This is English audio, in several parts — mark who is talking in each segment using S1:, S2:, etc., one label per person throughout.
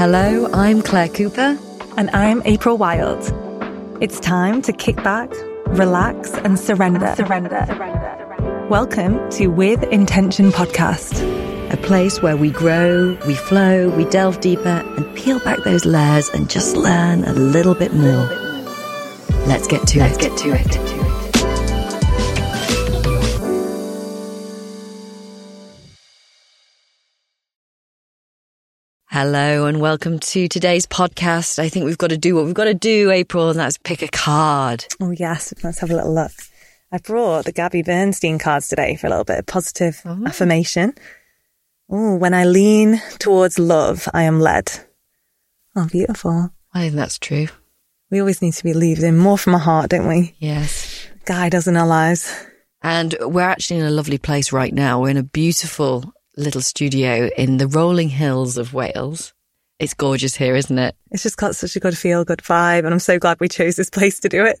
S1: Hello, I'm Claire Cooper.
S2: And I'm April Wild. It's time to kick back, relax, and surrender. Surrender. surrender. Welcome to With Intention podcast,
S1: a place where we grow, we flow, we delve deeper, and peel back those layers and just learn a little bit more. Let's get to it. Let's it. Get to it. Hello and welcome to today's podcast. I think we've got to do what we've got to do, April, and that's pick a card.
S2: Oh, yes. Let's have a little look. I brought the Gabby Bernstein cards today for a little bit of positive oh. affirmation. Oh, when I lean towards love, I am led. Oh, beautiful.
S1: I think that's true.
S2: We always need to be leading more from our heart, don't we?
S1: Yes.
S2: Guide us in our lives.
S1: And we're actually in a lovely place right now. We're in a beautiful little studio in the rolling hills of Wales. It's gorgeous here, isn't it?
S2: It's just got such a good feel, good vibe. And I'm so glad we chose this place to do it.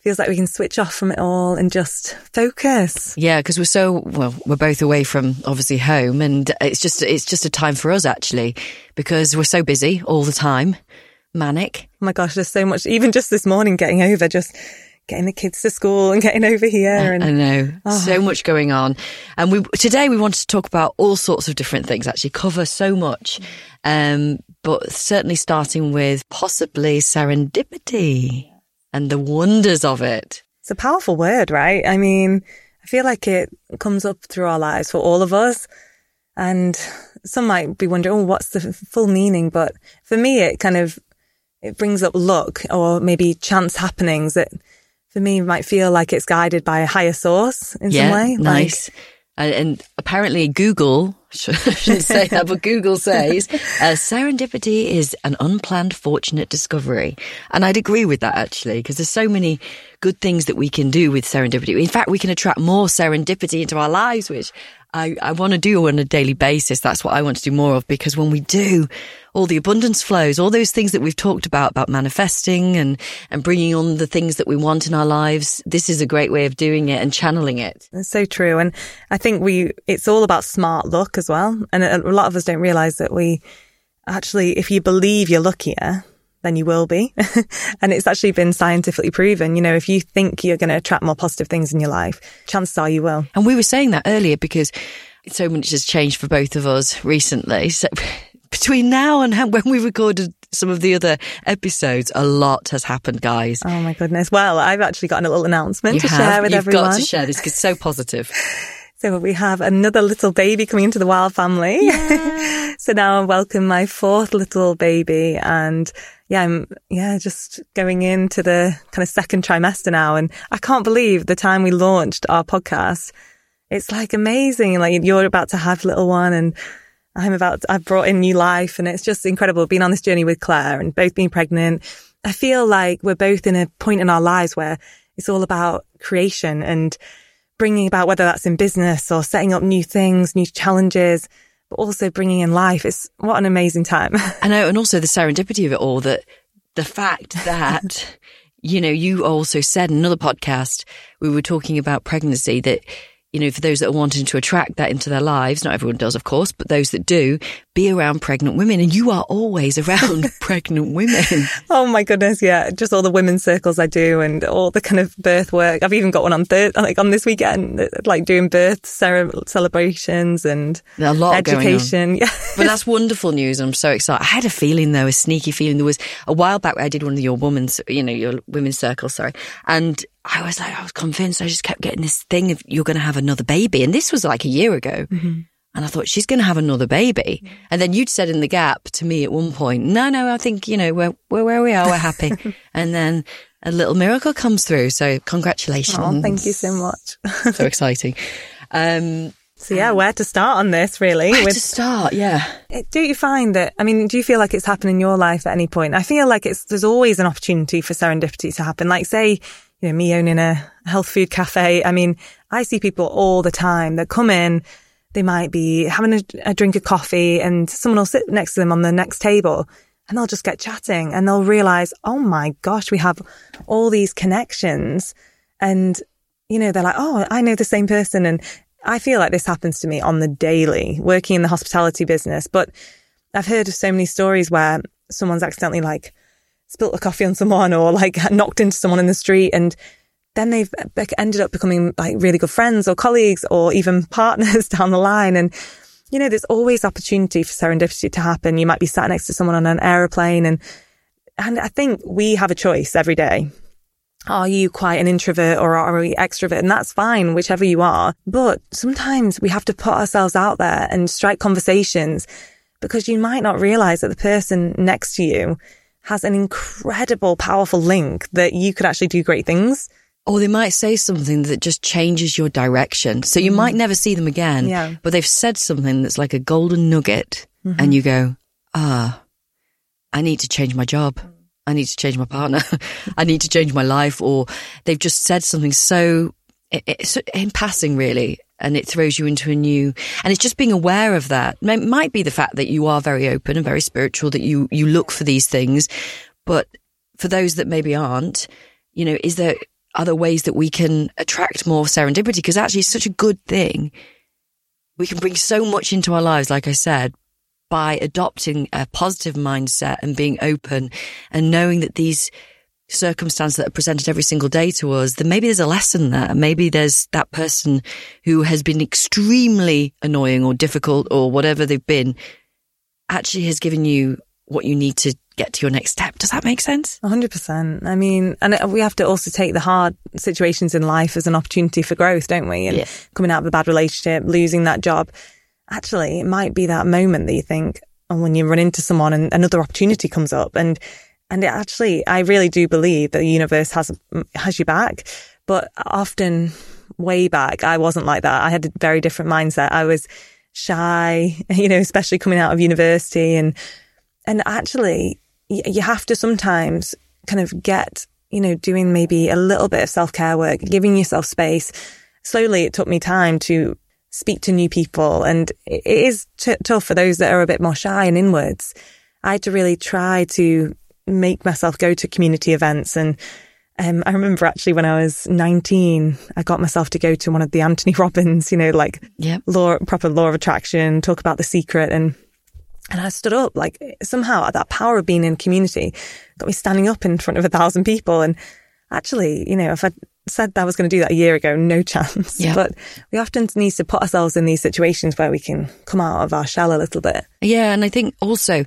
S2: Feels like we can switch off from it all and just focus.
S1: Yeah, because we're so, well, we're both away from obviously home and it's just, it's just a time for us actually because we're so busy all the time. Manic.
S2: Oh my gosh, there's so much, even just this morning getting over just getting the kids to school and getting over here. And,
S1: I know oh. so much going on. And we today we wanted to talk about all sorts of different things. Actually, cover so much, um, but certainly starting with possibly serendipity and the wonders of it.
S2: It's a powerful word, right? I mean, I feel like it comes up through our lives for all of us, and some might be wondering, oh, what's the full meaning? But for me, it kind of it brings up luck or maybe chance happenings that for me might feel like it's guided by a higher source in
S1: yeah,
S2: some way.
S1: Nice. Like, and apparently Google, should say that, but Google says uh, serendipity is an unplanned fortunate discovery. And I'd agree with that actually, because there's so many good things that we can do with serendipity. In fact, we can attract more serendipity into our lives, which I, I want to do on a daily basis. That's what I want to do more of because when we do, all the abundance flows, all those things that we've talked about, about manifesting and, and bringing on the things that we want in our lives. This is a great way of doing it and channeling it.
S2: It's so true. And I think we, it's all about smart luck as well. And a lot of us don't realize that we actually, if you believe you're luckier, then you will be. and it's actually been scientifically proven. You know, if you think you're going to attract more positive things in your life, chances are you will.
S1: And we were saying that earlier because so much has changed for both of us recently. So between now and when we recorded some of the other episodes, a lot has happened, guys.
S2: Oh my goodness. Well, I've actually got a little announcement
S1: you
S2: to
S1: have,
S2: share with
S1: You've
S2: everyone.
S1: You've got to share this because it's so positive.
S2: So we have another little baby coming into the Wild family. Yeah. so now I welcome my fourth little baby and yeah, I'm, yeah, just going into the kind of second trimester now. And I can't believe the time we launched our podcast. It's like amazing. Like you're about to have little one and I'm about, to, I've brought in new life and it's just incredible being on this journey with Claire and both being pregnant. I feel like we're both in a point in our lives where it's all about creation and bringing about whether that's in business or setting up new things, new challenges, but also bringing in life. It's what an amazing time.
S1: I know. And also the serendipity of it all that the fact that, you know, you also said in another podcast, we were talking about pregnancy that you know, for those that are wanting to attract that into their lives, not everyone does, of course, but those that do, be around pregnant women. And you are always around pregnant women.
S2: Oh my goodness. Yeah. Just all the women's circles I do and all the kind of birth work. I've even got one on third, like on this weekend, like doing birth celebrations and
S1: a lot
S2: education.
S1: Yeah. but that's wonderful news. I'm so excited. I had a feeling though, a sneaky feeling. There was a while back where I did one of your women's, you know, your women's circles, sorry. And I was like, I was convinced. I just kept getting this thing of you're going to have another baby. And this was like a year ago. Mm-hmm. And I thought, she's going to have another baby. Mm-hmm. And then you'd said in the gap to me at one point, no, no, I think, you know, we're, we're where we are. We're happy. and then a little miracle comes through. So congratulations.
S2: Oh, thank you so much.
S1: so exciting. Um,
S2: so yeah, where to start on this really?
S1: Where With, to start, yeah.
S2: Do you find that, I mean, do you feel like it's happened in your life at any point? I feel like it's, there's always an opportunity for serendipity to happen. Like say, you know, me owning a health food cafe. I mean, I see people all the time that come in, they might be having a, a, drink of coffee and someone will sit next to them on the next table and they'll just get chatting and they'll realize, oh my gosh, we have all these connections. And, you know, they're like, oh, I know the same person. And I feel like this happens to me on the daily, working in the hospitality business. But I've heard of so many stories where someone's accidentally like spilt a coffee on someone or like knocked into someone in the street and then they've ended up becoming like really good friends or colleagues or even partners down the line. And, you know, there's always opportunity for serendipity to happen. You might be sat next to someone on an aeroplane and, and I think we have a choice every day. Are you quite an introvert or are we extrovert? And that's fine, whichever you are. But sometimes we have to put ourselves out there and strike conversations because you might not realize that the person next to you has an incredible, powerful link that you could actually do great things.
S1: Or they might say something that just changes your direction. So you mm. might never see them again,
S2: yeah.
S1: but they've said something that's like a golden nugget mm-hmm. and you go, ah, I need to change my job. I need to change my partner. I need to change my life. Or they've just said something so, it's in passing really. And it throws you into a new, and it's just being aware of that. It might be the fact that you are very open and very spiritual, that you, you look for these things. But for those that maybe aren't, you know, is there other ways that we can attract more serendipity? Because actually it's such a good thing. We can bring so much into our lives, like I said, by adopting a positive mindset and being open and knowing that these circumstances that are presented every single day to us, then maybe there's a lesson there. Maybe there's that person who has been extremely annoying or difficult or whatever they've been actually has given you what you need to get to your next step. Does that make sense?
S2: 100%. I mean, and uh, we have to also take the hard situations in life as an opportunity for growth, don't we? And
S1: yeah.
S2: coming out of a bad relationship, losing that job actually, it might be that moment that you think, oh, when you run into someone and another opportunity comes up. And, and it actually, I really do believe that the universe has, mm, has you back. But often way back, I wasn't like that. I had a very different mindset. I was shy, you know, especially coming out of university and, and actually you have to sometimes kind of get, you know, doing maybe a little bit of self care work, giving yourself space. Slowly, it took me time to speak to new people. And it is t- tough for those that are a bit more shy and inwards. I had to really try to make myself go to community events. And um, I remember actually when I was 19, I got myself to go to one of the Anthony Robbins, you know, like
S1: yep.
S2: law, proper law of attraction, talk about the secret. And, and I stood up like somehow that power of being in community got me standing up in front of a thousand people. And actually, you know, if I'd said that I was going to do that a year ago, no chance.
S1: Yeah.
S2: But we often need to put ourselves in these situations where we can come out of our shell a little bit.
S1: Yeah. And I think also,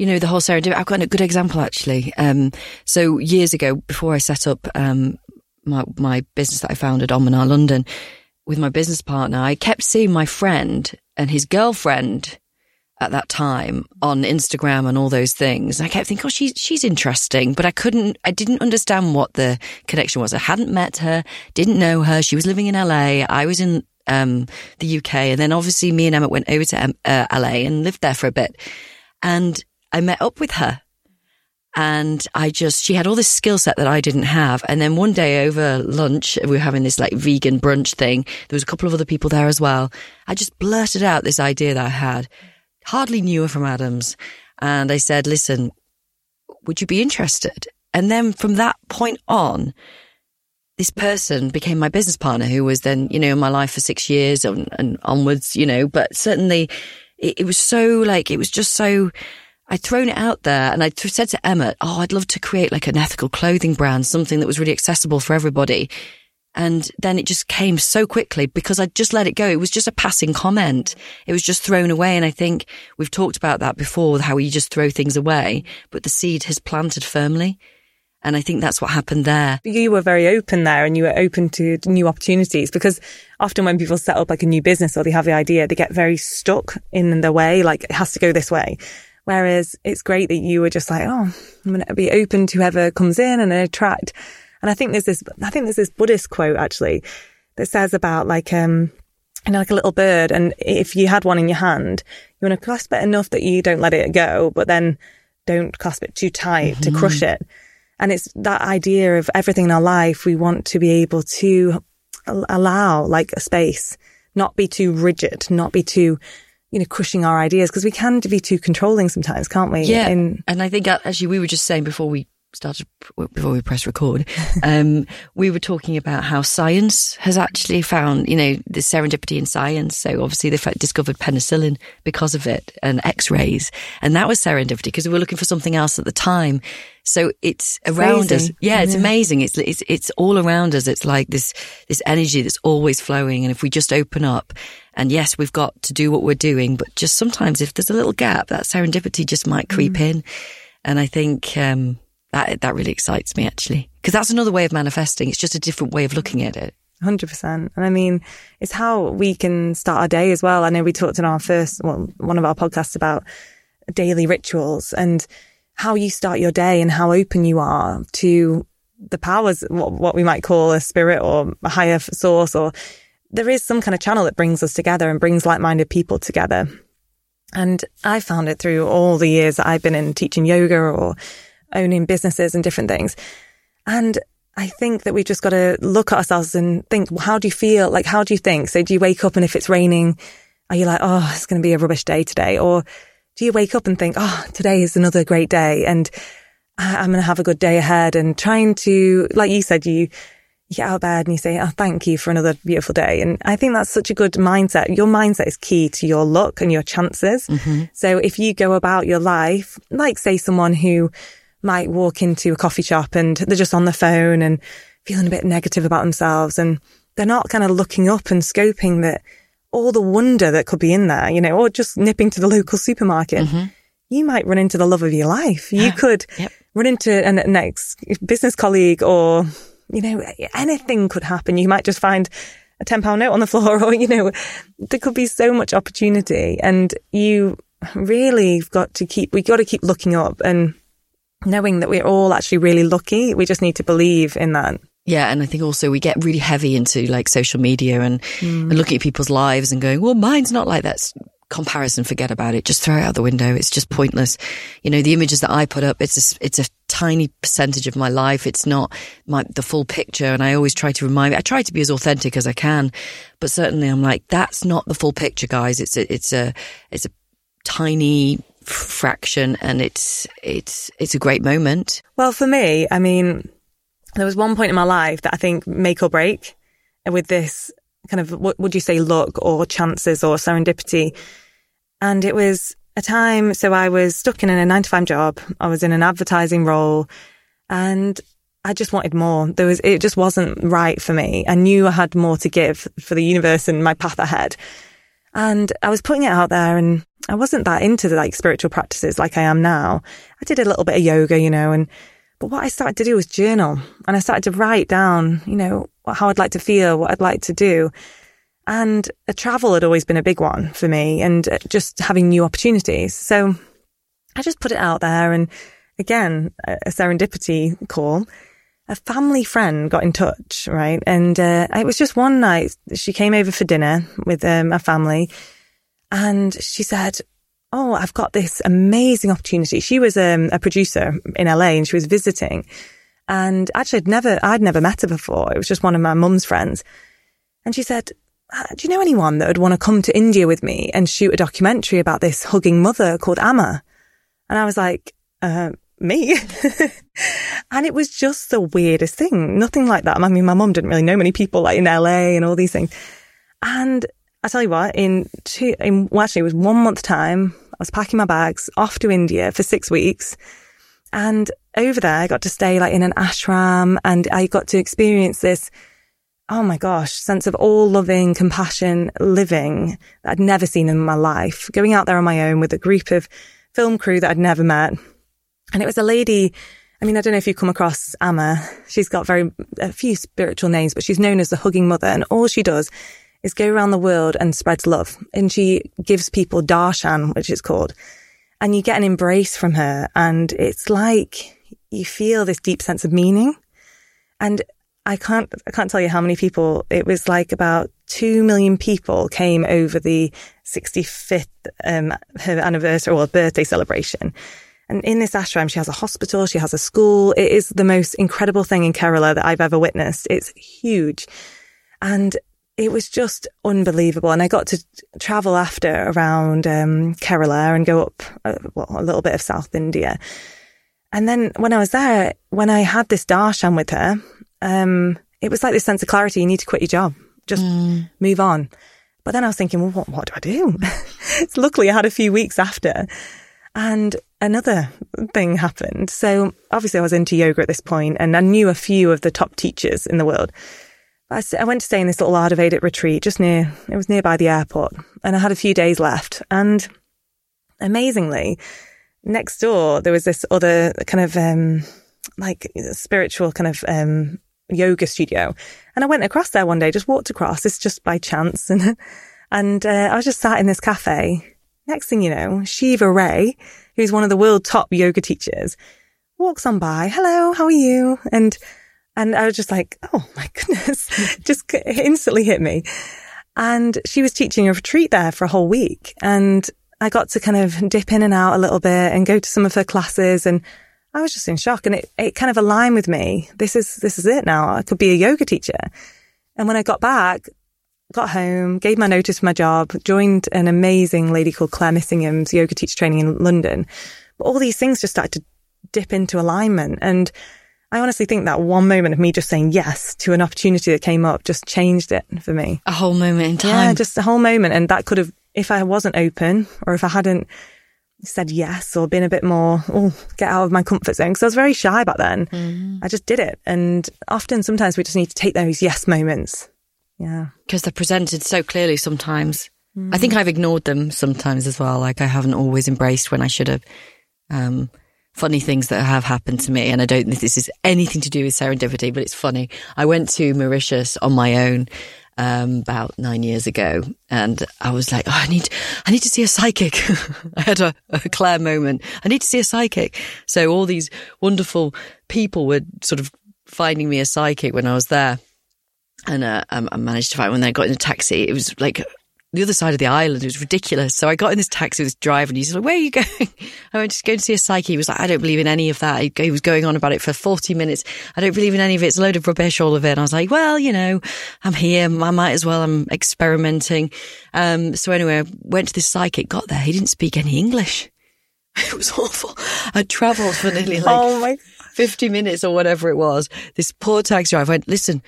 S1: you know, the whole serendipity, I've got a good example actually. Um, so years ago, before I set up, um, my, my business that I founded, Onmanar London, with my business partner, I kept seeing my friend and his girlfriend at that time on Instagram and all those things. I kept thinking, oh, she's, she's interesting, but I couldn't, I didn't understand what the connection was. I hadn't met her, didn't know her. She was living in LA. I was in, um, the UK. And then obviously me and Emmett went over to uh, LA and lived there for a bit. And I met up with her and I just, she had all this skill set that I didn't have. And then one day over lunch, we were having this like vegan brunch thing. There was a couple of other people there as well. I just blurted out this idea that I had hardly knew her from Adams. And I said, listen, would you be interested? And then from that point on, this person became my business partner who was then, you know, in my life for six years and, and onwards, you know, but certainly it, it, was so like, it was just so, I'd thrown it out there and I said to Emmett, Oh, I'd love to create like an ethical clothing brand, something that was really accessible for everybody. And then it just came so quickly because I just let it go. It was just a passing comment. It was just thrown away. And I think we've talked about that before, how you just throw things away, but the seed has planted firmly. And I think that's what happened there.
S2: You were very open there and you were open to new opportunities because often when people set up like a new business or they have the idea, they get very stuck in the way, like it has to go this way. Whereas it's great that you were just like, oh, I'm going to be open to whoever comes in and attract and I think there's this, I think there's this Buddhist quote actually that says about like, um, you know, like a little bird. And if you had one in your hand, you want to clasp it enough that you don't let it go, but then don't clasp it too tight mm-hmm. to crush it. And it's that idea of everything in our life. We want to be able to allow like a space, not be too rigid, not be too, you know, crushing our ideas because we can be too controlling sometimes, can't we?
S1: Yeah. In- and I think actually we were just saying before we started before we press record, um, we were talking about how science has actually found, you know, the serendipity in science. So obviously they discovered penicillin because of it and X-rays, and that was serendipity because we were looking for something else at the time. So it's around
S2: Crazy.
S1: us. Yeah, it's amazing. It's, it's it's all around us. It's like this this energy that's always flowing, and if we just open up, and yes, we've got to do what we're doing, but just sometimes if there's a little gap, that serendipity just might creep
S2: Mm.
S1: in, and I think. um that that really excites me actually because that's another way of manifesting. It's just a different way of looking at it.
S2: Hundred percent, and I mean, it's how we can start our day as well. I know we talked in our first, well, one of our podcasts about daily rituals and how you start your day and how open you are to the powers, what, what we might call a spirit or a higher source, or there is some kind of channel that brings us together and brings like-minded people together. And I found it through all the years that I've been in teaching yoga or owning businesses and different things. And I think that we've just got to look at ourselves and think, well, how do you feel? Like, how do you think? So do you wake up and if it's raining, are you like, oh, it's going to be a rubbish day today? Or do you wake up and think, oh, today is another great day and I'm going to have a good day ahead and trying to, like you said, you, you get out of bed and you say, oh, thank you for another beautiful day. And I think that's such a good mindset. Your mindset is key to your luck and your chances. Mm-hmm. So if you go about your life, like say someone who might walk into a coffee shop and they're just on the phone and feeling a bit negative about themselves and they're not kind of looking up and scoping that all the wonder that could be in there, you know, or just nipping to the local supermarket. Mm-hmm. You might run into the love of your life. You could
S1: Yep.
S2: run into an, an ex business colleague or, you know, anything could happen. You might just find a 10 pound note on the floor or, you know, there could be so much opportunity and you really got to keep, we got to keep looking up and knowing that we're all actually really lucky. We just need to believe in that.
S1: Yeah, and I think also we get really heavy into like social media and, and looking at people's lives and going, well, mine's not like that. Comparison, forget about it. Just throw it out the window. It's just pointless. You know, the images that I put up, it's a, it's a tiny percentage of my life. It's not my, the full picture. And I always try to remind, I try to be as authentic as I can, but certainly I'm like, that's not the full picture, guys. It's a, it's a, it's a tiny fraction and it's, it's, it's a great moment.
S2: Well, for me, I mean, there was one point in my life that I think make or break uh, with this kind of, what would you say, luck or chances or serendipity. And it was a time, so I was stuck in a nine to five job. I was in an advertising role and I just wanted more. There was, it just wasn't right for me. I knew I had more to give for the universe and my path ahead. And I was putting it out there and I wasn't that into the like spiritual practices like I am now. I did a little bit of yoga, you know, and, but what I started to do was journal and I started to write down, you know, how I'd like to feel, what I'd like to do. And a travel had always been a big one for me and uh, just having new opportunities. So I just put it out there and again, a serendipity call. A family friend got in touch, right? And uh, it was just one night. She came over for dinner with um, a family, and she said, "Oh, I've got this amazing opportunity." She was um, a producer in LA, and she was visiting. And actually, I'd never, I'd never met her before. It was just one of my mum's friends, and she said, "Uh, "Do you know anyone that would want to come to India with me and shoot a documentary about this hugging mother called Amma?" And I was like, uh, me? and it was just the weirdest thing. Nothing like that. I mean, my mum didn't really know many people like in LA and all these things. And I tell you what, in two, in, well, actually it was one month time, I was packing my bags off to India for six weeks. And over there, I got to stay like in an ashram and I got to experience this, oh my gosh, sense of all loving, compassion, living that I'd never seen in my life. Going out there on my own with a group of film crew that I'd never met. And it was a lady, I mean, I don't know if you've come across Amma. She's got very, a few spiritual names, but she's known as the hugging mother. And all she does is go around the world and spreads love. And she gives people darshan, which it's called. And you get an embrace from her. And it's like you feel this deep sense of meaning. And I can't, I can't tell you how many people, it was like about two million people came over the 65th, um, her anniversary or birthday celebration. And in this ashram, she has a hospital, she has a school. It is the most incredible thing in Kerala that I've ever witnessed. It's huge. And it was just unbelievable. And I got to travel after around um, Kerala and go up uh, well, a little bit of South India. And then when I was there, when I had this darshan with her, um, it was like this sense of clarity. You need to quit your job. Just mm. move on. But then I was thinking, well, what, what do I do? so luckily I had a few weeks after and another thing happened. So obviously I was into yoga at this point and I knew a few of the top teachers in the world. I, I went to stay in this little Ayurvedic retreat just near, it was nearby the airport and I had a few days left. And amazingly, next door, there was this other kind of, um, like spiritual kind of, um, yoga studio. And I went across there one day, just walked across. it's just by chance. And, and, uh, I was just sat in this cafe. Next thing you know, Shiva Rea, who's one of the world top yoga teachers, walks on by. Hello, how are you? And, and I was just like, oh my goodness, just instantly hit me. And she was teaching a retreat there for a whole week. And I got to kind of dip in and out a little bit and go to some of her classes and I was just in shock and it, it kind of aligned with me. This is, this is it now. I could be a yoga teacher. And when I got back, got home, gave my notice for my job, joined an amazing lady called Claire Missingham's yoga teacher training in London. But all these things just started to dip into alignment. And I honestly think that one moment of me just saying yes to an opportunity that came up just changed it for me.
S1: A whole moment in time.
S2: Yeah, just a whole moment. And that could have if I wasn't open or if I hadn't said yes or been a bit more, oh, get out of my comfort zone. Because I was very shy back then. Mm. I just did it. And often, sometimes we just need to take those yes moments. Yeah.
S1: Because they're presented so clearly sometimes. Mm. I think I've ignored them sometimes as well. Like I haven't always embraced when I should have. Um, funny things that have happened to me. And I don't think this is anything to do with serendipity, but it's funny. I went to Mauritius on my own um, about nine years ago, and I was like, oh, I need, I need to see a psychic. I had a, a Claire moment. I need to see a psychic. So all these wonderful people were sort of finding me a psychic when I was there. And uh, I managed to find when I got in a taxi. It was like the other side of the island. It was ridiculous. So I got in this taxi with this driver and he's like, where are you going? I went to go to see a psyche. He was like, I don't believe in any of that. He, was going on about it for 40 minutes. I don't believe in any of it. It's a load of rubbish, all of it. And I was like, well, you know, I'm here. I might as well. I'm experimenting. Um, so anyway, I went to this psychic, got there. He didn't speak any English. It was awful. I travelled for nearly like oh my 50 minutes or whatever it was. This poor taxi driver went, listen,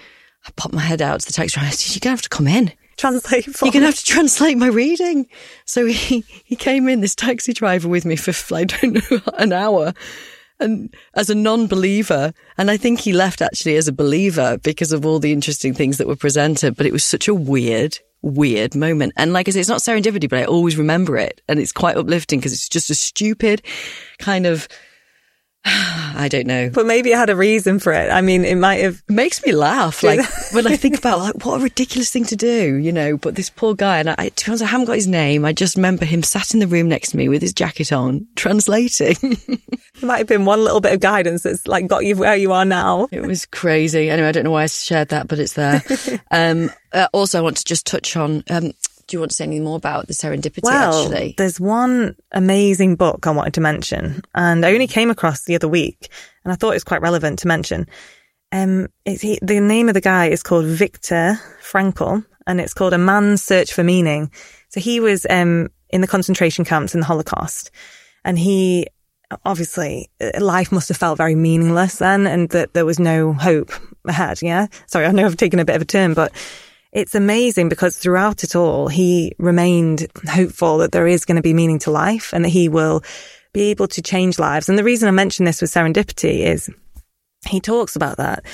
S1: I popped my head out to the taxi driver. I said, you're going to have to come in
S2: translate for
S1: You're going to have to translate my reading. So he, he came in, this taxi driver with me for, I don't know, an hour and as a non-believer. And I think he left actually as a believer because of all the interesting things that were presented. But it was such a weird, weird moment. And like I say, it's not serendipity, but I always remember it. And it's quite uplifting because it's just a stupid kind of I don't know.
S2: But maybe it had a reason for it. I mean, it might have.
S1: It makes me laugh. Like when I think about like what a ridiculous thing to do, you know. But this poor guy, and I, to be honest, I haven't got his name. I just remember him sat in the room next to me with his jacket on, translating.
S2: it might have been one little bit of guidance that's like got you where you are now.
S1: It was crazy. Anyway, I don't know why I shared that, but it's there. um, uh, also, I want to just touch on. Um, do you want to say anything more about the serendipity
S2: well,
S1: actually?
S2: There's one amazing book I wanted to mention, and I only came across the other week, and I thought it was quite relevant to mention. Um, he, the name of the guy is called Viktor Frankl, and it's called A Man's Search for Meaning. So he was um, in the concentration camps in the Holocaust, and he obviously life must have felt very meaningless then, and that there was no hope ahead. Yeah, sorry, I know I've taken a bit of a turn, but it's amazing because throughout it all, he remained hopeful that there is going to be meaning to life and that he will be able to change lives. And the reason I mention this with serendipity is he talks about that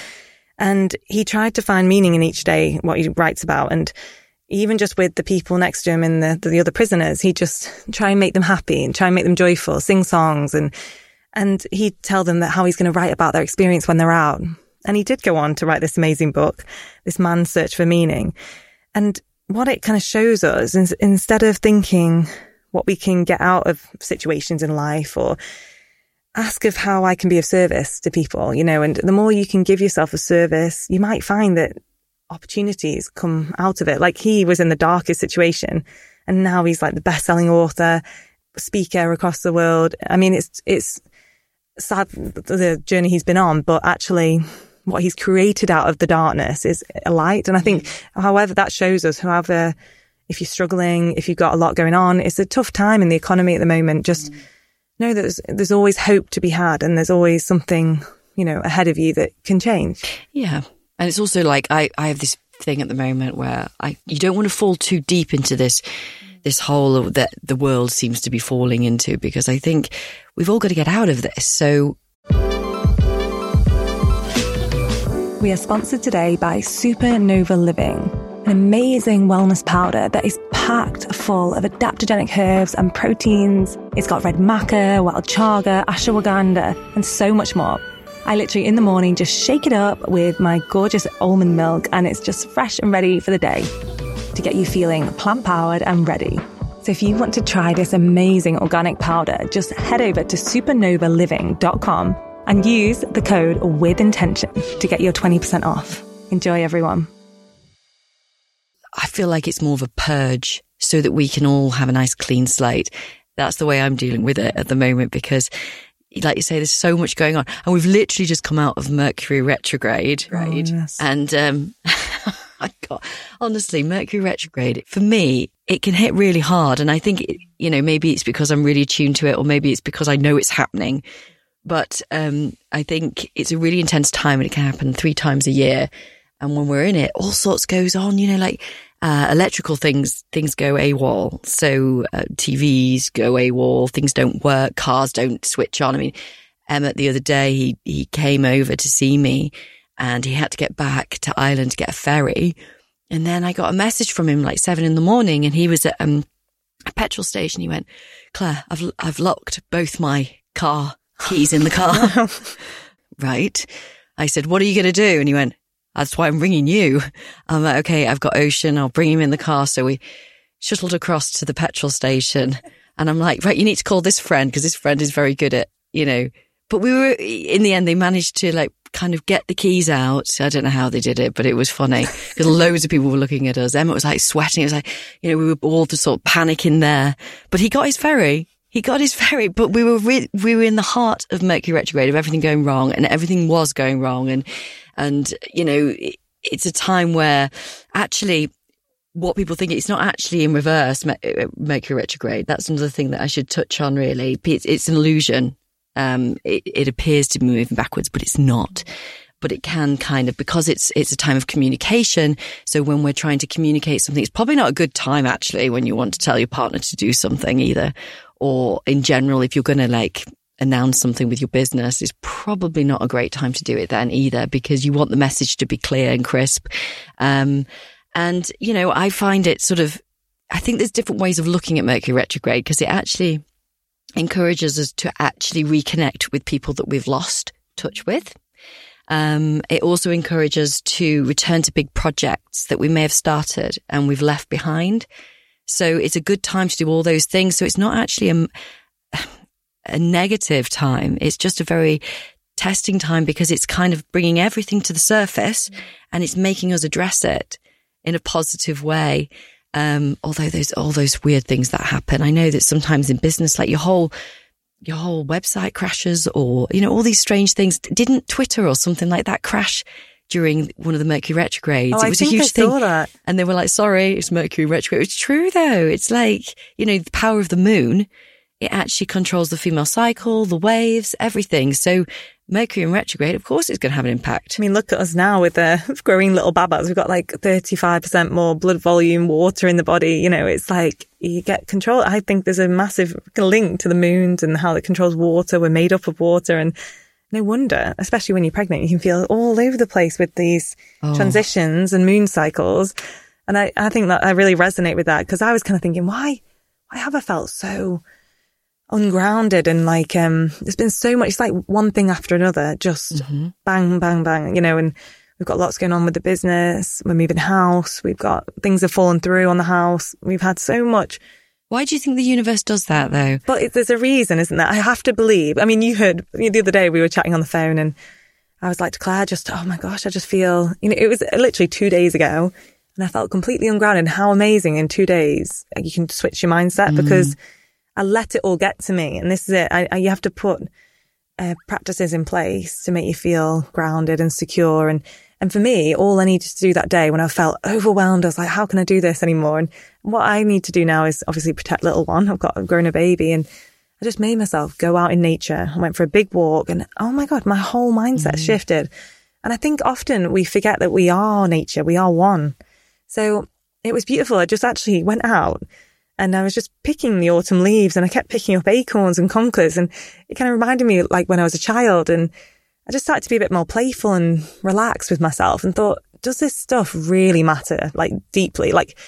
S2: and he tried to find meaning in each day, what he writes about. And even just with the people next to him and the, the other prisoners, he just try and make them happy and try and make them joyful, sing songs and, and he'd tell them that how he's going to write about their experience when they're out. And he did go on to write this amazing book, This Man's Search for Meaning. And what it kind of shows us is instead of thinking what we can get out of situations in life or ask of how I can be of service to people, you know, and the more you can give yourself a service, you might find that opportunities come out of it. Like he was in the darkest situation and now he's like the best selling author, speaker across the world. I mean, it's, it's sad the journey he's been on, but actually what he's created out of the darkness is a light. And I think, mm. however, that shows us, however, if you're struggling, if you've got a lot going on, it's a tough time in the economy at the moment. Just mm. know that there's, there's always hope to be had and there's always something, you know, ahead of you that can change.
S1: Yeah. And it's also like I, I have this thing at the moment where I you don't want to fall too deep into this this hole that the world seems to be falling into because I think we've all got to get out of this. So
S2: we are sponsored today by Supernova Living, an amazing wellness powder that is packed full of adaptogenic herbs and proteins. It's got red maca, wild chaga, ashwagandha, and so much more. I literally in the morning just shake it up with my gorgeous almond milk and it's just fresh and ready for the day to get you feeling plant powered and ready. So if you want to try this amazing organic powder, just head over to supernovaliving.com and use the code with intention to get your 20% off. Enjoy everyone.
S1: I feel like it's more of a purge so that we can all have a nice clean slate. That's the way I'm dealing with it at the moment because like you say, there's so much going on. And we've literally just come out of Mercury retrograde, right?
S2: Oh, yes.
S1: And, um, I got, honestly, Mercury retrograde, for me, it can hit really hard. And I think, you know, maybe it's because I'm really attuned to it or maybe it's because I know it's happening. But, um, I think it's a really intense time and it can happen three times a year. And when we're in it, all sorts goes on, you know, like, uh, electrical things, things go AWOL. So, uh, TVs go AWOL, things don't work, cars don't switch on. I mean, Emmett the other day, he, he came over to see me and he had to get back to Ireland to get a ferry. And then I got a message from him like seven in the morning and he was at, um, a petrol station. He went, Claire, I've, I've locked both my car keys in the car. right. I said, what are you going to do? And he went, that's why I'm ringing you. I'm like, okay, I've got Ocean. I'll bring him in the car. So we shuttled across to the petrol station and I'm like, right, you need to call this friend because this friend is very good at, you know, but we were, in the end, they managed to like kind of get the keys out. I don't know how they did it, but it was funny because loads of people were looking at us. Emma was like sweating. It was like, you know, we were all just sort of panicking there, but he got his ferry. He got his ferry, but we were re- we were in the heart of Mercury retrograde of everything going wrong and everything was going wrong. And and, you know, it's a time where actually what people think it's not actually in reverse uh, Mercury retrograde. That's another thing that I should touch on really. It's, it's an illusion. Um, it, it appears to be moving backwards, but it's not but it can kind of because it's it's a time of communication. So when we're trying to communicate something, it's probably not a good time actually when you want to tell your partner to do something either, or in general if you're going to like announce something with your business it's probably not a great time to do it then either because you want the message to be clear and crisp. Um, and, you know, I find it sort of, I think there's different ways of looking at Mercury retrograde because it actually encourages us to actually reconnect with people that we've lost touch with. Um, it also encourages to return to big projects that we may have started and we've left behind. So it's a good time to do all those things. So it's not actually a, a negative time. It's just a very testing time because it's kind of bringing everything to the surface and it's making us address it in a positive way. Um, although there's all those weird things that happen. I know that sometimes in business, like your whole, your whole website crashes or, you know, all these strange things. Didn't Twitter or something like that crash during one of the Mercury retrogrades.
S2: Oh,
S1: it was
S2: a
S1: huge
S2: I
S1: thing.
S2: That.
S1: And they were like, sorry, it's Mercury retrograde. It's true though. It's like, you know, the power of the moon it actually controls the female cycle, the waves, everything. So Mercury in retrograde, of course, it's going to have an impact.
S2: I mean, look at us now with the growing little babas. We've got like 35% more blood volume, water in the body. You know, it's like you get control. I think there's a massive link to the moons and how it controls water. We're made up of water and no wonder, especially when you're pregnant, you can feel all over the place with these oh. transitions and moon cycles. And I, I think that I really resonate with that because I was kind of thinking, why, why have I felt so ungrounded and like um there's been so much it's like one thing after another just mm-hmm. bang bang bang you know and we've got lots going on with the business we're moving house we've got things have fallen through on the house we've had so much
S1: why do you think the universe does that though
S2: but it, there's a reason isn't there i have to believe i mean you heard the other day we were chatting on the phone and i was like to claire just oh my gosh i just feel you know it was literally two days ago and i felt completely ungrounded how amazing in two days you can switch your mindset mm. because I let it all get to me. And this is it. I, I, you have to put uh, practices in place to make you feel grounded and secure. And, and for me, all I needed to do that day when I felt overwhelmed, I was like, how can I do this anymore? And what I need to do now is obviously protect little one. I've got I've grown a baby and I just made myself go out in nature. I went for a big walk and oh my God, my whole mindset mm. shifted. And I think often we forget that we are nature. We are one. So it was beautiful. I just actually went out and I was just picking the autumn leaves and I kept picking up acorns and conkers and it kind of reminded me like when I was a child and I just started to be a bit more playful and relaxed with myself and thought, does this stuff really matter? Like deeply? Like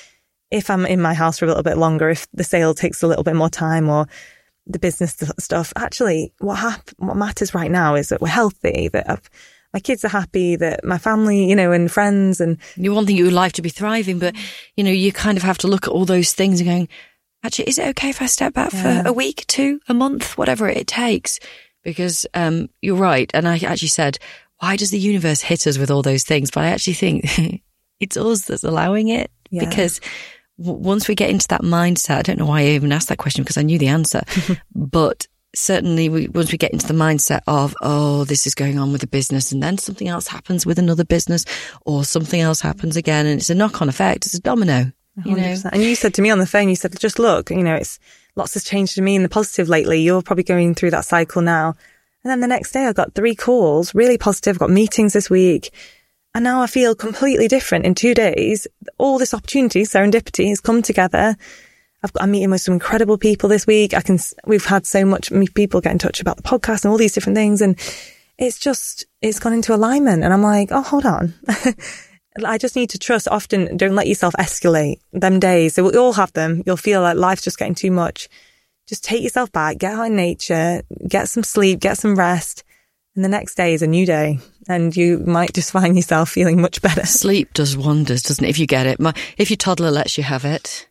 S2: if I'm in my house for a little bit longer, if the sale takes a little bit more time or the business stuff, actually what hap- what matters right now is that we're healthy, that I've, my kids are happy, that my family, you know, and friends and
S1: you want your life to be thriving, but you know, you kind of have to look at all those things and going, actually, is it okay if I step back yeah. for a week, two, a month, whatever it takes? Because um, you're right. And I actually said, why does the universe hit us with all those things? But I actually think it's us that's allowing it yeah. because w- once we get into that mindset, I don't know why I even asked that question because I knew the answer, but certainly we, once we get into the mindset of, oh, this is going on with the business and then something else happens with another business or something else happens again and it's a knock on effect. It's a domino. You know?
S2: And you said to me on the phone, you said, just look, you know, it's lots has changed in me in the positive lately. You're probably going through that cycle now. And then the next day I got three calls, really positive, got meetings this week. And now I feel completely different in two days. All this opportunity, serendipity has come together. I've got, I'm meeting with some incredible people this week. I can, we've had so much people get in touch about the podcast and all these different things. And it's just, it's gone into alignment. And I'm like, oh, hold on. I just need to trust often. Don't let yourself escalate them days. So we all have them. You'll feel like life's just getting too much. Just take yourself back, get out in nature, get some sleep, get some rest. And the next day is a new day and you might just find yourself feeling much better.
S1: Sleep does wonders, doesn't it? If you get it. My, if your toddler lets you have it.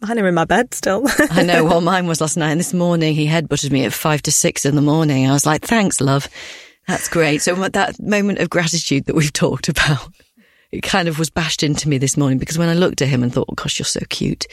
S2: Mine are in my bed still.
S1: I know. Well, mine was last night. And this morning he headbutted me at five to six in the morning. I was like, thanks, love. That's great. So that moment of gratitude that we've talked about, it kind of was bashed into me this morning because when I looked at him and thought, oh, gosh, you're so cute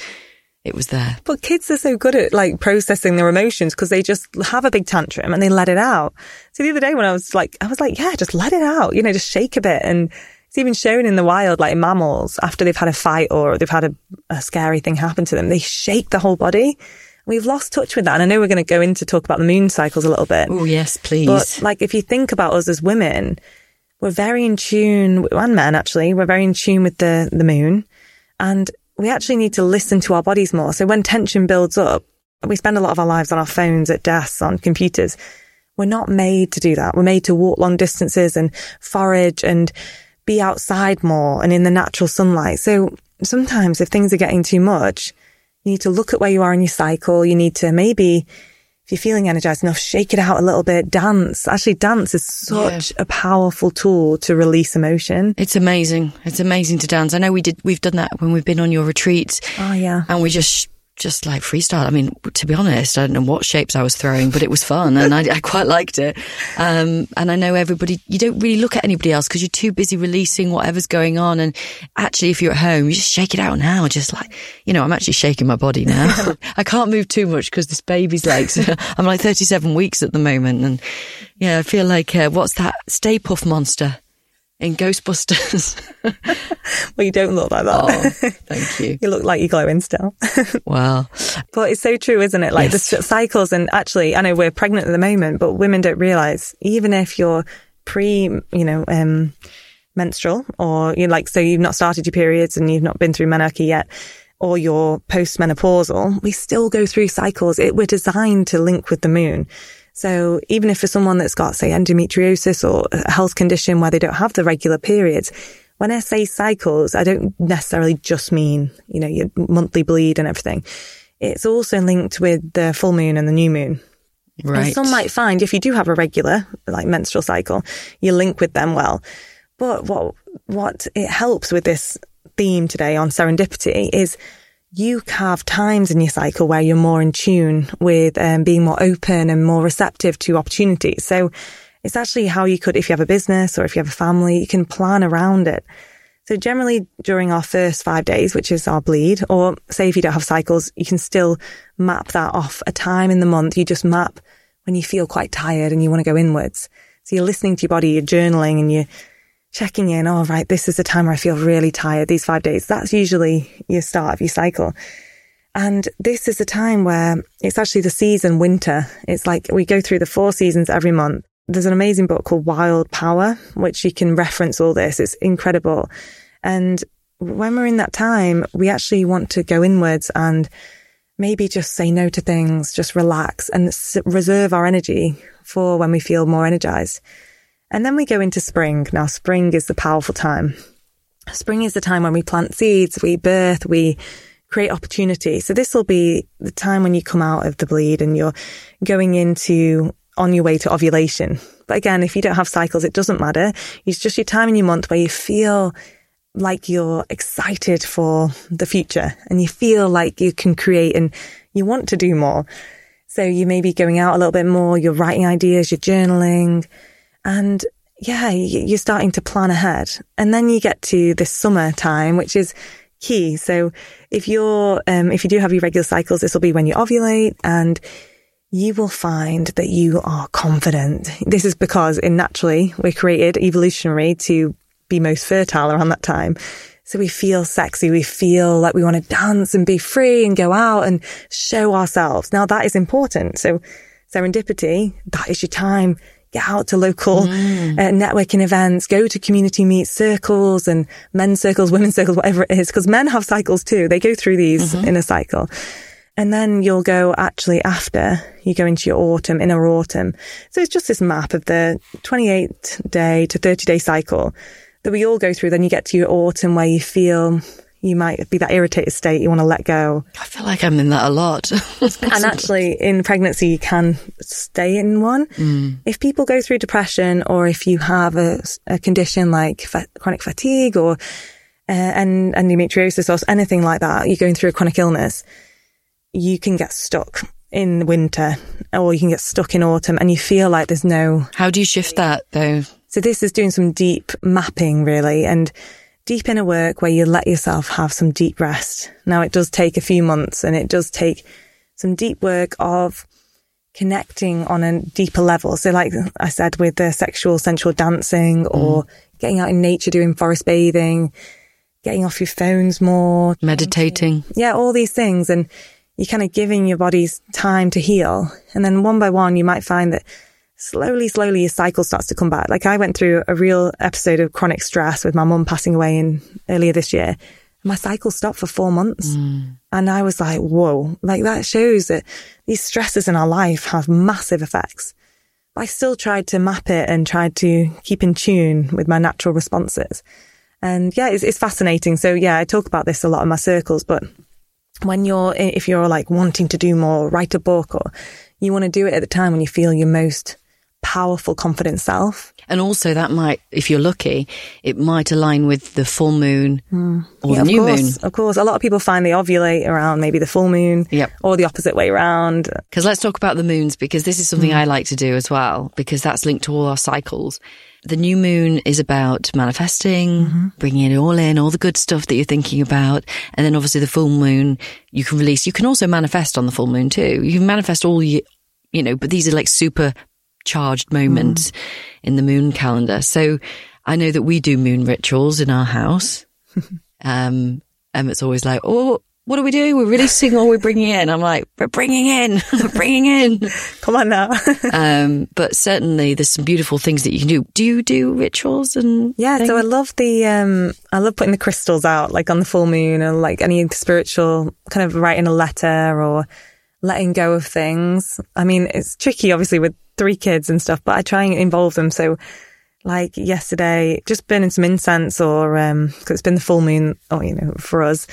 S1: it was there.
S2: But kids are so good at like processing their emotions because they just have a big tantrum and they let it out. So the other day when I was like, I was like, yeah, just let it out, you know, just shake a bit. And it's even shown in the wild, like mammals, after they've had a fight or they've had a, a scary thing happen to them, they shake the whole body. We've lost touch with that. And I know we're going to go into talk about the moon cycles a little bit.
S1: Oh, yes, please.
S2: But like, if you think about us as women, we're very in tune, and men actually, we're very in tune with the, the moon. And we actually need to listen to our bodies more. So when tension builds up, we spend a lot of our lives on our phones, at desks, on computers. We're not made to do that. We're made to walk long distances and forage and be outside more and in the natural sunlight. So sometimes if things are getting too much, you need to look at where you are in your cycle. You need to maybe if you're feeling energized enough, shake it out a little bit, dance. Actually, dance is such yeah. a powerful tool to release emotion.
S1: It's amazing. It's amazing to dance. I know we did, we've done that when we've been on your retreats.
S2: Oh, yeah.
S1: And we just just like freestyle. I mean, to be honest, I don't know what shapes I was throwing, but it was fun and I, I quite liked it. Um, and I know everybody, you don't really look at anybody else because you're too busy releasing whatever's going on. And actually, if you're at home, you just shake it out now. Just like, you know, I'm actually shaking my body now. I can't move too much because this baby's like, I'm like 37 weeks at the moment. And yeah, I feel like, uh, what's that Stay Puft Monster? In Ghostbusters.
S2: well, you don't look like that.
S1: Oh, thank you.
S2: you look like you're glowing still.
S1: wow.
S2: But it's so true, isn't it? Like yes. the cycles and actually, I know we're pregnant at the moment, but women don't realize even if you're pre, you know, um, menstrual or you're like, so you've not started your periods and you've not been through menarche yet or you're postmenopausal, we still go through cycles. It, we're designed to link with the moon. So even if for someone that's got, say, endometriosis or a health condition where they don't have the regular periods, when I say cycles, I don't necessarily just mean, you know, your monthly bleed and everything. It's also linked with the full moon and the new moon.
S1: Right.
S2: And some might find if you do have a regular, like menstrual cycle, you link with them well. But what, what it helps with this theme today on serendipity is you have times in your cycle where you're more in tune with um, being more open and more receptive to opportunities. So it's actually how you could, if you have a business or if you have a family, you can plan around it. So generally during our first five days, which is our bleed, or say if you don't have cycles, you can still map that off a time in the month. You just map when you feel quite tired and you want to go inwards. So you're listening to your body, you're journaling and you're checking in, oh, right, this is the time where I feel really tired, these five days. That's usually your start of your cycle. And this is a time where it's actually the season winter. It's like we go through the four seasons every month. There's an amazing book called Wild Power, which you can reference all this. It's incredible. And when we're in that time, we actually want to go inwards and maybe just say no to things, just relax and reserve our energy for when we feel more energized. And then we go into spring. Now, spring is the powerful time. Spring is the time when we plant seeds, we birth, we create opportunity. So this will be the time when you come out of the bleed and you're going into on your way to ovulation. But again, if you don't have cycles, it doesn't matter. It's just your time in your month where you feel like you're excited for the future and you feel like you can create and you want to do more. So you may be going out a little bit more, you're writing ideas, you're journaling, and yeah, you're starting to plan ahead. And then you get to this summer time, which is key. So if you're, um, if you do have your regular cycles, this will be when you ovulate and you will find that you are confident. This is because in naturally we're created evolutionary to be most fertile around that time. So we feel sexy. We feel like we want to dance and be free and go out and show ourselves. Now that is important. So serendipity, that is your time. Get out to local mm. uh, networking events, go to community meet circles and men's circles, women's circles, whatever it is. Cause men have cycles too. They go through these mm-hmm. in a cycle. And then you'll go actually after you go into your autumn, inner autumn. So it's just this map of the 28 day to 30 day cycle that we all go through. Then you get to your autumn where you feel you might be that irritated state. You want to let go.
S1: I feel like I'm in that a lot.
S2: and actually in pregnancy, you can stay in one. Mm. If people go through depression or if you have a, a condition like fa- chronic fatigue or uh, and endometriosis or anything like that, you're going through a chronic illness, you can get stuck in winter or you can get stuck in autumn and you feel like there's no.
S1: How do you shift that though?
S2: So this is doing some deep mapping really and deep inner work where you let yourself have some deep rest. Now it does take a few months and it does take some deep work of connecting on a deeper level. So like I said, with the sexual sensual dancing or mm. getting out in nature, doing forest bathing, getting off your phones more,
S1: meditating.
S2: Yeah, all these things. And you're kind of giving your body's time to heal. And then one by one, you might find that slowly, slowly your cycle starts to come back. Like I went through a real episode of chronic stress with my mum passing away in earlier this year. My cycle stopped for four months. Mm. And I was like, whoa, like that shows that these stresses in our life have massive effects. But I still tried to map it and tried to keep in tune with my natural responses. And yeah, it's, it's fascinating. So yeah, I talk about this a lot in my circles, but when you're, if you're like wanting to do more, write a book or you want to do it at the time when you feel your most powerful, confident self.
S1: And also that might, if you're lucky, it might align with the full moon mm. or yeah, the new
S2: course,
S1: moon.
S2: Of course. A lot of people find they ovulate around maybe the full moon
S1: yep.
S2: or the opposite way around.
S1: Because let's talk about the moons because this is something mm. I like to do as well because that's linked to all our cycles. The new moon is about manifesting, mm-hmm. bringing it all in, all the good stuff that you're thinking about. And then obviously the full moon, you can release, you can also manifest on the full moon too. You can manifest all you, you know, but these are like super charged moment mm. in the moon calendar. So I know that we do moon rituals in our house. um, Emmett's always like, oh, what are we doing? We're releasing or we're bringing in? I'm like, we're bringing in, we're bringing in.
S2: Come on now.
S1: um, but certainly there's some beautiful things that you can do. Do you do rituals and?
S2: Yeah. Things? So I love the, um, I love putting the crystals out, like on the full moon or like any spiritual kind of writing a letter or letting go of things. I mean, it's tricky, obviously, with three kids and stuff, but I try and involve them. So, like yesterday, just burning some incense or, um, cause it's been the full moon, or, oh, you know, for us.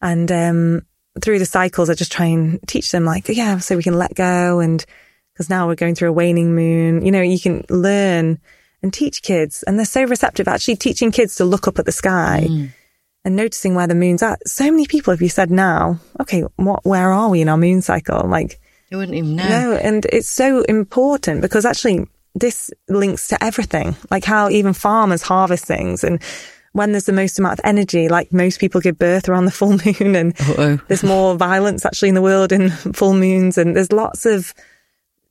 S2: And, um, through the cycles, I just try and teach them like, yeah, so we can let go. And because now we're going through a waning moon, you know, you can learn and teach kids. And they're so receptive, actually teaching kids to look up at the sky. Mm and noticing where the moon's at. So many people, have you said now, okay, what, where are we in our moon cycle? Like,
S1: you wouldn't even know.
S2: No, and it's so important because actually this links to everything, like how even farmers harvest things and when there's the most amount of energy, like most people give birth around the full moon and Uh-oh. there's more violence actually in the world in full moons and there's lots of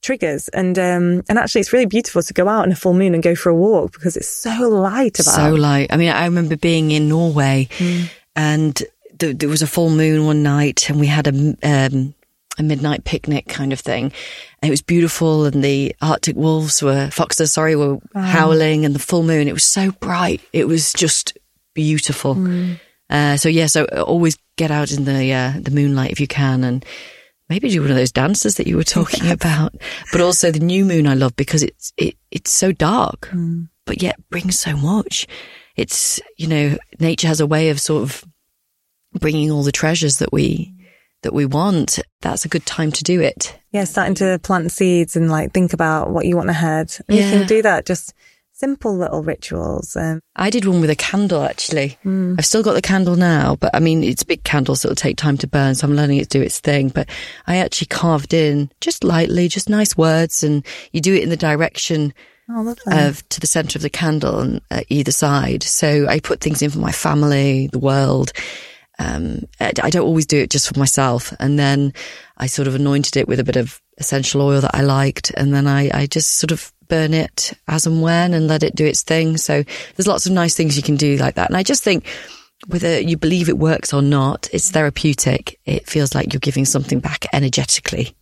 S2: triggers. And, um, and actually it's really beautiful to go out in a full moon and go for a walk because it's so light about.
S1: So light. I mean, I remember being in Norway mm. and there, there was a full moon one night and we had a, um, a midnight picnic kind of thing. And it was beautiful and the Arctic wolves were, foxes, sorry, were howling and the full moon. It was so bright. It was just beautiful.
S2: Mm.
S1: Uh, so yeah, so always get out in the, uh, the moonlight if you can and maybe do one of those dances that you were talking about. But also the new moon I love because it's, it, it's so dark,
S2: Mm.
S1: but yet brings so much. It's, you know, nature has a way of sort of bringing all the treasures that we, that we want. That's a good time to do it.
S2: Yeah, starting to plant seeds and like think about what you want ahead. And you can do that just simple little rituals. Um,
S1: I did one with a candle actually. I've still got the candle now, but I mean, it's a big candle, so it'll take time to burn. So I'm letting it do its thing. But I actually carved in just lightly, just nice words, and you do it in the direction
S2: oh,
S1: of to the center of the candle on uh, either side. So I put things in for my family, the world. Um, I don't always do it just for myself. And then I sort of anointed it with a bit of essential oil that I liked. And then I, I just sort of burn it as and when and let it do its thing. So there's lots of nice things you can do like that. And I just think whether you believe it works or not, it's therapeutic. It feels like you're giving something back energetically.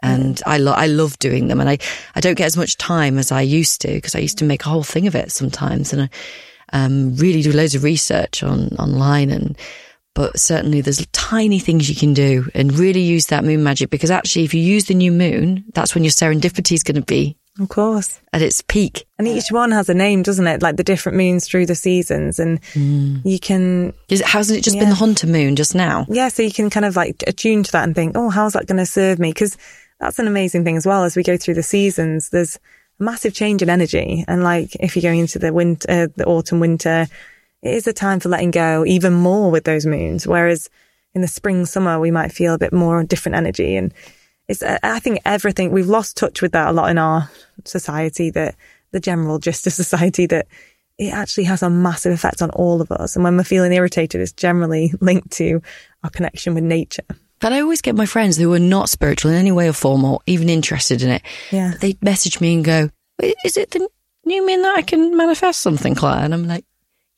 S1: And I, lo- I love doing them and I, I don't get as much time as I used to because I used to make a whole thing of it sometimes and I um, really do loads of research on online and but certainly there's tiny things you can do and really use that moon magic because actually if you use the new moon, that's when your serendipity is going to be
S2: of course.
S1: at its peak.
S2: And each one has a name, doesn't it? Like the different moons through the seasons. And you can,
S1: Is it, hasn't it just been the hunter moon just now?
S2: yeah, so you can kind of like attune to that and think, oh, how's that going to serve me? Because that's an amazing thing as well. As we go through the seasons, there's massive change in energy. And like if you're going into the winter, uh, the autumn, winter, it is a time for letting go even more with those moons. Whereas in the spring, summer, we might feel a bit more different energy. And it's, uh, I think everything, we've lost touch with that a lot in our society that the general gist of society that it actually has a massive effect on all of us. And when we're feeling irritated, it's generally linked to our connection with nature.
S1: But I always get my friends who are not spiritual in any way or form or even interested in it.
S2: Yeah.
S1: They message me and go, is it the new moon that I can manifest something, Claire? And I'm like,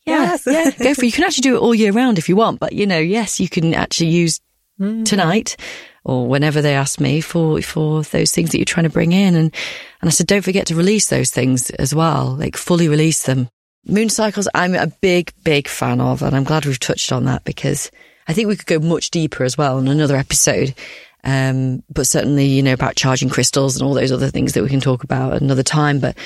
S1: yeah,
S2: Yes.
S1: yeah, go for it. You can actually do it all year round if you want. But you know, yes, you can actually use mm. tonight or whenever they ask me for, for those things that you're trying to bring in. And, and I said, don't forget to release those things as well, like fully release them. Moon cycles, I'm a big, big fan of, and I'm glad we've touched on that because I think we could go much deeper as well in another episode. Um, but certainly, you know, about charging crystals and all those other things that we can talk about at another time. But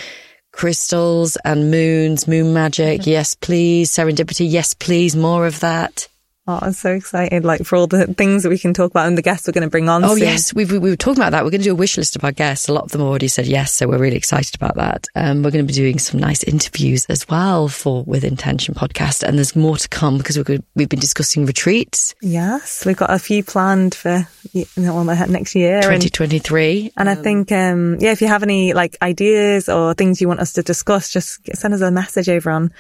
S1: crystals and moons, moon magic, yes, please. Serendipity, yes, please. More of that.
S2: Oh, I'm so excited, like for all the things that we can talk about and the guests we're going to bring on.
S1: Oh,
S2: soon.
S1: yes. We've, we were talking about that. We're going to do a wish list of our guests. A lot of them already said yes. So we're really excited about that. Um, we're going to be doing some nice interviews as well for With Intention podcast. And there's more to come because we're good, we've been discussing retreats
S2: Yes, we've got a few planned for you know, next year. And,
S1: 2023.
S2: and I think, um, yeah, if you have any like ideas or things you want us to discuss, just send us a message over on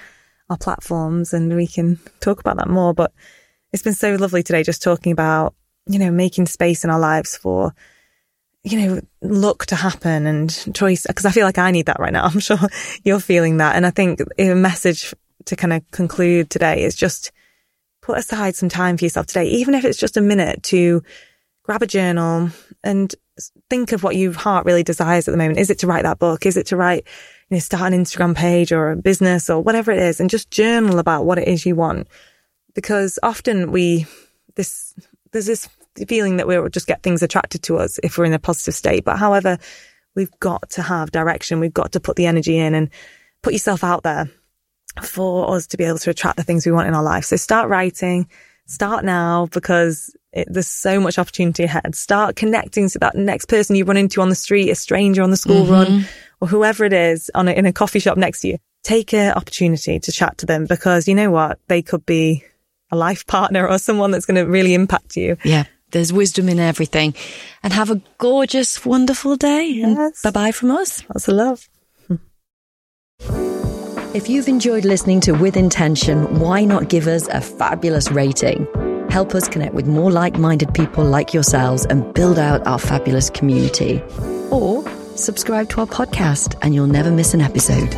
S2: our platforms and we can talk about that more. But it's been so lovely today just talking about, you know, making space in our lives for, you know, luck to happen and choice. Cause I feel like I need that right now. I'm sure you're feeling that. And I think a message to kind of conclude today is just put aside some time for yourself today, even if it's just a minute to grab a journal and think of what your heart really desires at the moment. Is it to write that book? Is it to write, you know, start an Instagram page or a business or whatever it is and just journal about what it is you want? Because often we, this, there's this feeling that we'll just get things attracted to us if we're in a positive state. But however, we've got to have direction. We've got to put the energy in and put yourself out there for us to be able to attract the things we want in our life. So start writing, start now because it, there's so much opportunity ahead. Start connecting to that next person you run into on the street, a stranger on the school mm-hmm. run, or whoever it is on a, in a coffee shop next to you. Take an opportunity to chat to them because you know what? They could be a life partner or someone that's going to really impact you.
S1: Yeah. There's wisdom in everything. And have a gorgeous, wonderful day. And
S2: Yes.
S1: bye bye from us.
S2: Lots of love.
S1: If you've enjoyed listening to With Intention, why not give us a fabulous rating? Help us connect with more like minded people like yourselves and build out our fabulous community. Or subscribe to our podcast and you'll never miss an episode.